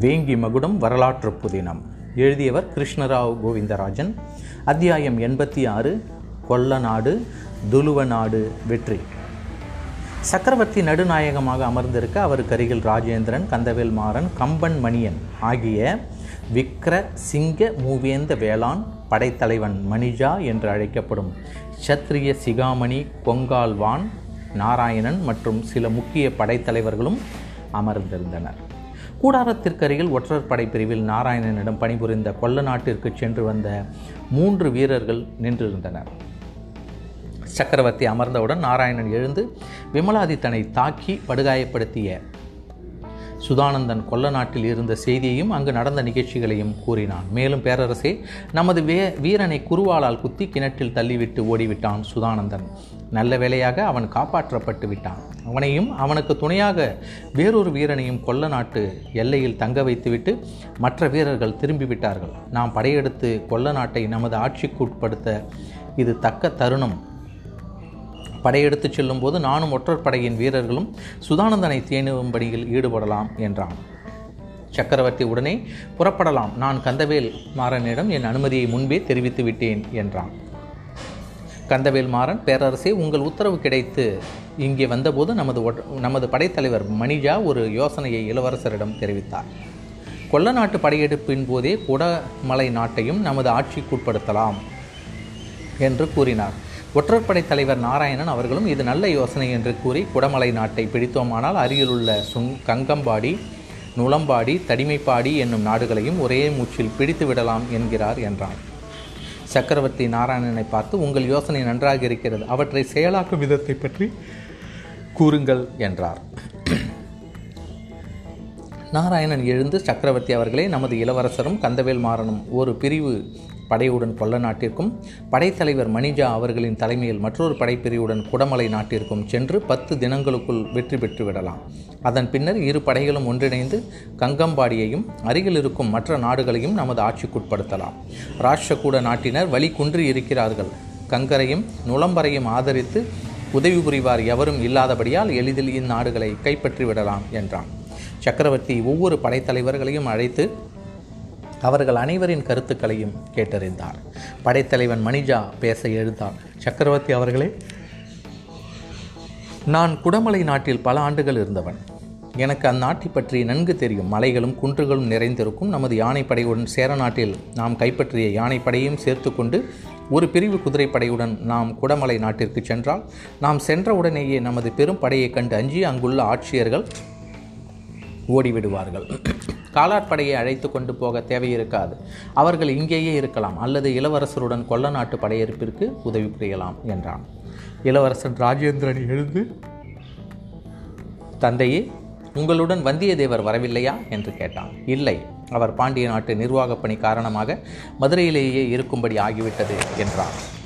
வேங்கி மகுடம் வரலாற்று புதினம். எழுதியவர் கிருஷ்ணராவ் கோவிந்தராஜன். அத்தியாயம் எண்பத்தி ஆறு கொல்ல நாடு துலுவ நாடு வெற்றி. சக்கரவர்த்தி நடுநாயகமாக அமர்ந்திருக்க அவருக்கு அருகில் ராஜேந்திரன் கந்தவேல் மாறன் கம்பன் மணியன் ஆகிய விக்ர சிங்க மூவேந்த வேளாண் படைத்தலைவன் மணிஜா என்று அழைக்கப்படும் சத்ரிய சிகாமணி கொங்கால்வான் நாராயணன் மற்றும் சில முக்கிய படைத்தலைவர்களும் அமர்ந்திருந்தனர். கூடாரத்திற்கருகில் ஒற்றர் படை பிரிவில் நாராயணனிடம் பணிபுரிந்த கொல்ல நாட்டிற்கு சென்று வந்த மூன்று வீரர்கள் நின்றிருந்தனர். சக்கரவர்த்தி அமர்ந்தவுடன் நாராயணன் எழுந்து விமலாதித்தனை தாக்கி படுகாயப்படுத்திய சுதானந்தன் கொல்ல நாட்டில் இருந்த செய்தியையும் அங்கு நடந்த நிகழ்ச்சிகளையும் கூறினான். மேலும் பேரரசே நமது வே வீரனை குருவாளால் குத்தி கிணற்றில் தள்ளிவிட்டு ஓடிவிட்டான் சுதானந்தன். நல்ல வேளையாக அவன் காப்பாற்றப்பட்டு விட்டான். அவனையும் அவனுக்கு துணையாக வேறொரு வீரனையும் கொல்ல நாட்டு எல்லையில் தங்க வைத்துவிட்டு மற்ற வீரர்கள் திரும்பிவிட்டார்கள். நாம் படையெடுத்து கொல்ல நாட்டை நமது ஆட்சிக்கு உட்படுத்த இது தக்க தருணம். படையெடுத்து செல்லும்போது நானும் ஒற்றர் படையின் வீரர்களும் சுதானந்தனை தேனும் பணியில் ஈடுபடலாம் என்றான். சக்கரவர்த்தி உடனே புறப்படலாம். நான் கந்தவேல் மாறனிடம் என் அனுமதியை முன்பே தெரிவித்து விட்டேன் என்றான். கந்தவேல் மாறன் பேரரசே உங்கள் உத்தரவு கிடைத்து இங்கே வந்தபோது நமது நமது படைத்தலைவர் மணிஜா ஒரு யோசனையை இளவரசரிடம் தெரிவித்தார். கொல்ல நாட்டு படையெடுப்பின் போதே குடமலை நாட்டையும் நமது ஆட்சிக்குட்படுத்தலாம் என்று கூறினார். ஒற்றற்படை தலைவர் நாராயணன் அவர்களும் இது நல்ல யோசனை என்று கூறி குடமலை நாட்டை பிடித்தோமானால் அருகிலுள்ள சுங் கங்கம்பாடி நுளம்பாடி தடிமைப்பாடி என்னும் நாடுகளையும் ஒரே மூச்சில் பிடித்து விடலாம் என்கிறார் என்றான். சக்கரவர்த்தி நாராயணனை பார்த்து உங்கள் யோசனை நன்றாக இருக்கிறது. அவற்றை செயலாக்கும் விதத்தை பற்றி கூறுங்கள் என்றார். நாராயணன் எழுந்து சக்கரவர்த்தி அவர்களே நமது இளவரசரும் கந்தவேல் மாறனும் ஒரு பிரிவு படையுடன் கொல்ல நாட்டிற்கும் படைத்தலைவர் மணிஜா அவர்களின் தலைமையில் மற்றொரு படைப்பிரிவுடன் குடமலை நாட்டிற்கும் சென்று பத்து தினங்களுக்குள் வெற்றி பெற்று விடலாம். அதன் பின்னர் இரு படைகளும் ஒன்றிணைந்து கங்கம்பாடியையும் அருகில் இருக்கும் மற்ற நாடுகளையும் நமது ஆட்சிக்குட்படுத்தலாம். ராஷ்டிரகூட நாட்டினர் வழி குன்றி இருக்கிறார்கள். கங்கரையும் நுளம்பரையும் ஆதரித்து உதவி புரிவார் எவரும் இல்லாதபடியால் எளிதில் இந்நாடுகளை கைப்பற்றி விடலாம் என்றான். சக்கரவர்த்தி ஒவ்வொரு படைத்தலைவர்களையும் அழைத்து அவர்கள் அனைவரின் கருத்துக்களையும் கேட்டறிந்தார். படைத்தலைவன் மணிஜா பேச எழுந்தார். சக்கரவர்த்தி அவர்களே நான் குடமலை நாட்டில் பல ஆண்டுகள் இருந்தவன். எனக்கு அந்நாட்டை பற்றி நன்கு தெரியும். மலைகளும் குன்றுகளும் நிறைந்திருக்கும். நமது யானைப்படையுடன் சேர நாட்டில் நாம் கைப்பற்றிய யானைப்படையும் சேர்த்து கொண்டு ஒரு பிரிவு குதிரைப்படையுடன் நாம் குடமலை நாட்டிற்கு சென்றால் நாம் சென்றவுடனேயே நமது பெரும் படையை கண்டு அஞ்சி அங்குள்ள ஆட்சியர்கள் ஓடிவிடுவார்கள். காலாட்படையை அழைத்து கொண்டு போக தேவையிருக்காது. அவர்கள் இங்கேயே இருக்கலாம். அல்லது இளவரசருடன் கொல்ல நாட்டு படையெடுப்பிற்கு உதவி புரியலாம் என்றான். இளவரசன் ராஜேந்திரன் எழுந்து தந்தையே உங்களுடன் வந்தியத்தேவர் வரவில்லையா? என்று கேட்டான். இல்லை. அவர் பாண்டிய நாட்டு நிர்வாகப் பணி காரணமாக மதுரையிலேயே இருக்கும்படி ஆகிவிட்டது என்றான்.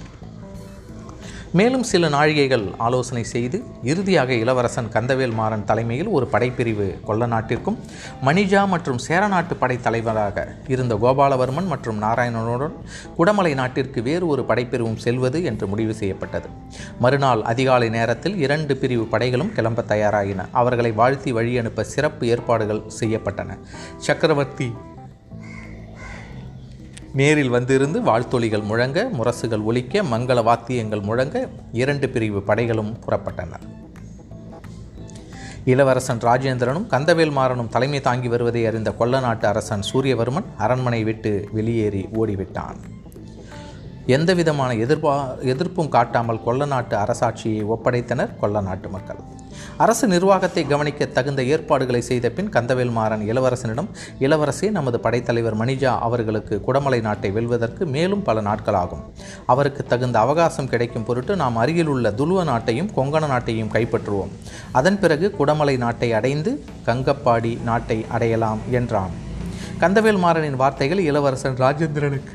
மேலும் சில நாழிகைகள் ஆலோசனை செய்து இறுதியாக இளவரசன் கந்தவேல் மாறன் தலைமையில் ஒரு படைப்பிரிவு கொல்ல நாட்டிற்கும் மணிஜா மற்றும் சேரநாட்டு படைத்தலைவராக இருந்த கோபாலவர்மன் மற்றும் நாராயணனுடன் குடமலை நாட்டிற்கு வேறு ஒரு படைப்பிரிவும் செல்வது என்று முடிவு செய்யப்பட்டது. மறுநாள் அதிகாலை நேரத்தில் இரண்டு பிரிவு படைகளும் கிளம்ப தயாராகின அவர்களை வாழ்த்தி வழி அனுப்ப சிறப்பு ஏற்பாடுகள் செய்யப்பட்டன. சக்கரவர்த்தி நேரில் வந்திருந்து வாழ்த்தொலிகள் முழங்க முரசுகள் ஒலிக்க மங்கள வாத்தியங்கள் முழங்க இரண்டு பிரிவு படைகளும் புறப்பட்டன. இளவரசன் ராஜேந்திரனும் கந்தவேல் மாறனும் தலைமை தாங்கி வருவதை அறிந்த கொல்ல நாட்டு அரசன் சூரியவர்மன் அரண்மனை விட்டு வெளியேறி ஓடிவிட்டான். எந்தவிதமான எதிர்பா எதிர்ப்பும் காட்டாமல் கொல்ல நாட்டு அரசாட்சியை ஒப்படைத்தனர் கொல்ல நாட்டு மக்கள். அரசு நிர்வாகத்தை கவனிக்க தகுந்த ஏற்பாடுகளை செய்த பின் கந்தவேல் மாறன் இளவரசனிடம் இளவரசே நமது படைத்தலைவர் மணிஜா அவர்களுக்கு குடமலை நாட்டை வெல்வதற்கு மேலும் பல நாட்களாகும். அவருக்கு தகுந்த அவகாசம் கிடைக்கும் பொருட்டு நாம் அருகில் உள்ள துலுவ நாட்டையும் கொங்கண நாட்டையும் கைப்பற்றுவோம். அதன் பிறகு குடமலை நாட்டை அடைந்து கங்கப்பாடி நாட்டை அடையலாம் என்றான். கந்தவேல் மாறனின் வார்த்தைகள் இளவரசன் ராஜேந்திரனுக்கு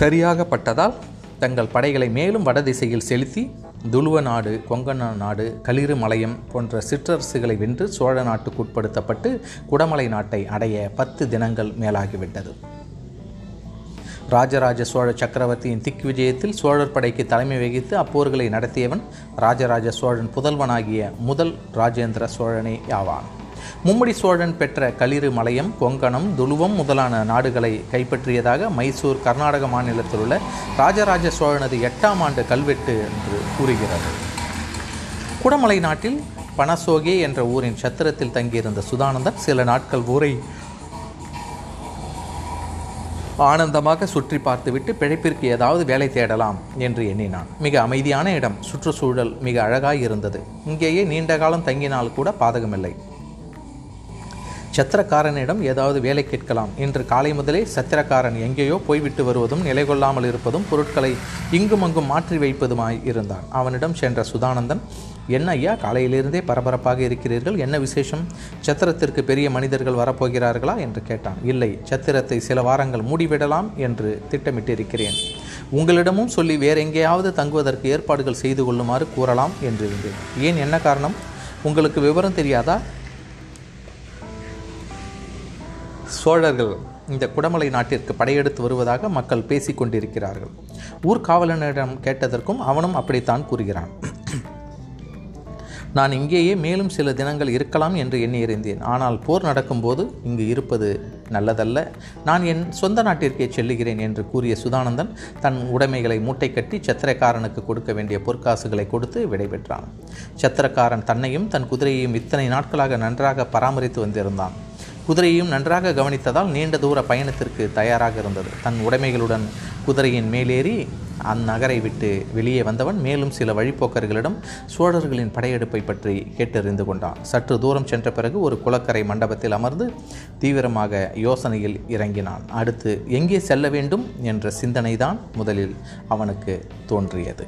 சரியாகப்பட்டதால் தங்கள் படைகளை மேலும் வடதிசையில் செலுத்தி துலுவ நாடு கொங்கண நாடு களிறு மலையம் போன்ற சிற்றரசுகளை வென்று சோழ நாட்டுக்குட்படுத்தப்பட்டு குடமலை நாட்டை அடைய பத்து தினங்கள் மேலாகிவிட்டது. ராஜராஜ சோழ சக்கரவர்த்தியின் திக் விஜயத்தில் சோழர் படைக்கு தலைமை வகித்து அப்போர்களை நடத்தியவன் ராஜராஜ சோழன் புதல்வனாகிய முதல் ராஜேந்திர சோழனே ஆவான். மும்முடி சோழன் பெற்ற களிறு மலையம் கொங்கணம் துலுவம் முதலான நாடுகளை கைப்பற்றியதாக மைசூர் கர்நாடக மாநிலத்தில் உள்ள ராஜராஜ சோழனது எட்டாம் ஆண்டு கல்வெட்டு என்று கூறுகிறது. குடமலை நாட்டில் பனசோகே என்ற ஊரின் சத்திரத்தில் தங்கியிருந்த சுதானந்தன் சில நாட்கள் ஊரை ஆனந்தமாக சுற்றி பார்த்துவிட்டு பிழைப்பிற்கு ஏதாவது வேலை தேடலாம் என்று எண்ணினான். மிக அமைதியான இடம் சுற்றுச்சூழல் மிக அழகாய் இருந்தது. இங்கேயே நீண்ட காலம் தங்கினால் கூட பாதகமில்லை. சத்திரக்காரனிடம் ஏதாவது வேலை கேட்கலாம் இன்று காலை முதலே சத்திரக்காரன் எங்கேயோ போய்விட்டு வருவதும் நிலை கொள்ளாமல் இருப்பதும் பொருட்களை இங்கும் அங்கும் மாற்றி வைப்பதுமாய் இருந்தான். அவனிடம் சென்ற சுதானந்தன் என்ன ஐயா காலையிலிருந்தே பரபரப்பாக இருக்கிறீர்கள்? என்ன விசேஷம்? சத்திரத்திற்கு பெரிய மனிதர்கள் வரப்போகிறார்களா? என்று கேட்டான். இல்லை சத்திரத்தை சில வாரங்கள் மூடிவிடலாம் என்று திட்டமிட்டிருக்கிறேன். உங்களிடமும் சொல்லி வேற எங்கேயாவது தங்குவதற்கு ஏற்பாடுகள் செய்து கொள்ளுமாறு கூறலாம் என்றிருந்தேன். ஏன்? என்ன காரணம்? உங்களுக்கு விவரம் தெரியாதா? சோழர்கள் இந்த குடமலை நாட்டிற்கு படையெடுத்து வருவதாக மக்கள் பேசிக்கொண்டிருக்கிறார்கள் ஊர்காவலனிடம் கேட்டதற்கும் அவனும் அப்படித்தான் கூறுகிறான். நான் இங்கேயே மேலும் சில தினங்கள் இருக்கலாம் என்று எண்ணியிருந்தேன். ஆனால் போர் நடக்கும்போது இங்கு இருப்பது நல்லதல்ல. நான் என் சொந்த நாட்டிற்கே செல்லுகிறேன் என்று கூறிய சுதானந்தன் தன் உடைமைகளை மூட்டை கட்டி சத்திரக்காரனுக்கு கொடுக்க வேண்டிய பொற்காசுகளை கொடுத்து விடைபெற்றான் சத்திரக்காரன் தன்னையும் தன் குதிரையையும் இத்தனை நாட்களாக நன்றாக பராமரித்து வந்திருந்தான். குதிரையையும் நன்றாக கவனித்ததால் நீண்ட தூர பயணத்திற்கு தயாராக இருந்தது. தன் உடைமைகளுடன் குதிரையின் மேலேறி அந்நகரை விட்டு வெளியே வந்தவன் மேலும் சில வழிப்போக்கர்களிடம் சோழர்களின் படையெடுப்பை பற்றி கேட்டறிந்து கொண்டான். சற்று தூரம் சென்ற பிறகு ஒரு குளக்கரை மண்டபத்தில் அமர்ந்து தீவிரமாக யோசனையில் இறங்கினான். அடுத்து எங்கே செல்ல வேண்டும்? என்ற சிந்தனைதான் முதலில் அவனுக்கு தோன்றியது.